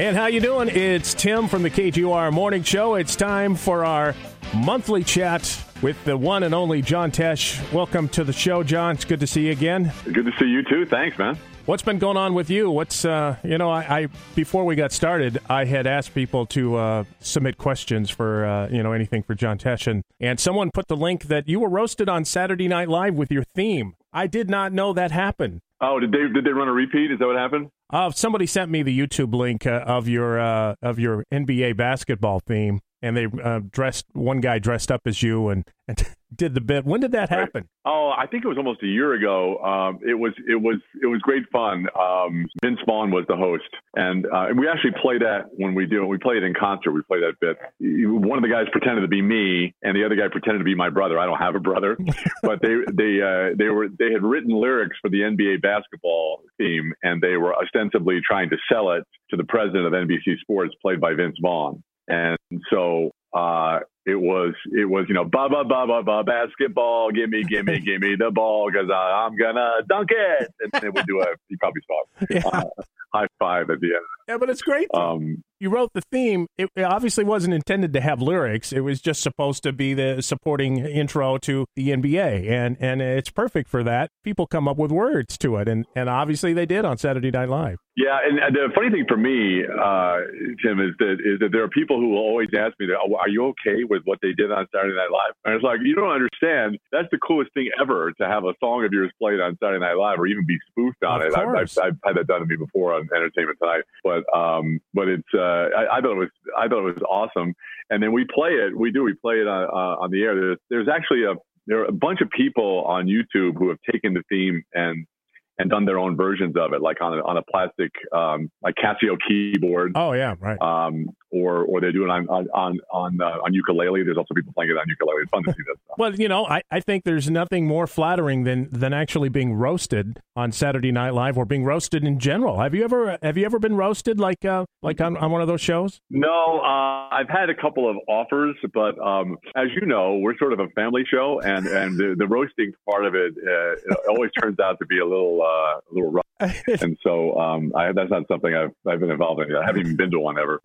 And how you doing? It's Tim from the KGOR Morning Show. It's time for our monthly chat with the one and only John Tesh. Welcome to the show, John. It's good to see you again. Good to see you too. Thanks, man. What's been going on with you? What's uh, you know, I, I before we got started, I had asked people to uh, submit questions for uh, you know anything for John Tesh, and, and someone put the link that you were roasted on Saturday Night Live with your theme. I did not know that happened. Oh, did they did they run a repeat? Is that what happened? Uh, somebody sent me the YouTube link uh, of your uh, of your NBA basketball theme, and they uh, dressed one guy dressed up as you and, and did the bit. When did that happen? Oh, I think it was almost a year ago. Um, it was it was it was great fun. Um, Vince Vaughn was the host, and uh, and we actually play that when we do it. We play it in concert. We play that bit. One of the guys pretended to be me, and the other guy pretended to be my brother. I don't have a brother, but they they uh, they were they had written lyrics for the NBA basketball theme, and they were ostensibly trying to sell it to the president of NBC Sports, played by Vince Vaughn. And so uh, it was it was you know ba ba ba ba ba basketball give me give me give me the ball because I'm gonna dunk it and then we do a you probably saw it, Yeah. uh, high five at the end. Yeah, but it's great. Um, you wrote the theme. It obviously wasn't intended to have lyrics. It was just supposed to be the supporting intro to the NBA, and and it's perfect for that. People come up with words to it, and and obviously they did on Saturday Night Live. Yeah, and, the funny thing for me, uh, Tim, is that is that there are people who will always ask me, "Oh, "Are you okay with what they did on Saturday Night Live?" And it's like you don't understand. That's the coolest thing ever to have a song of yours played on Saturday Night Live, or even be spoofed on Of it. I've, I've. I've had that done to me before on Entertainment Tonight, but um, but it's uh, I, I thought it was I thought it was awesome. And then we play it. We do. We play it on uh, on the air. There's, there's actually a there are a bunch of people on YouTube who have taken the theme and and done their own versions of it, like on a, on a plastic um, like Casio keyboard, Oh yeah, right. um, or or they do it on on on on, uh, on ukulele. There's also people playing it on ukulele. It's fun to see that stuff. Well, you know, I, I think there's nothing more flattering than than actually being roasted on Saturday Night Live or being roasted in general. Have you ever have you ever been roasted like uh, like on, on one of those shows? No, uh, I've had a couple of offers, but um, as you know, we're sort of a family show, and and the, the roasting part of it, uh, it always turns out to be a little uh, a little rough. And so um, I, that's not something I've I've been involved in. I haven't even been to one ever.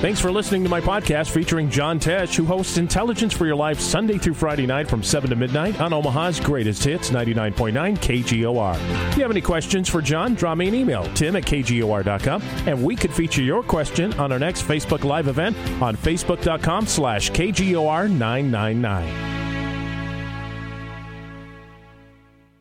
Thanks for listening to my podcast featuring John Tesh, who hosts Intelligence for Your Life Sunday through Friday night from 7 to midnight on Omaha's greatest hits, 99.9 KGOR. If you have any questions for John, drop me an email, tim at kgor.com, and we could feature your question on our next Facebook Live event on facebook.com slash KGOR999.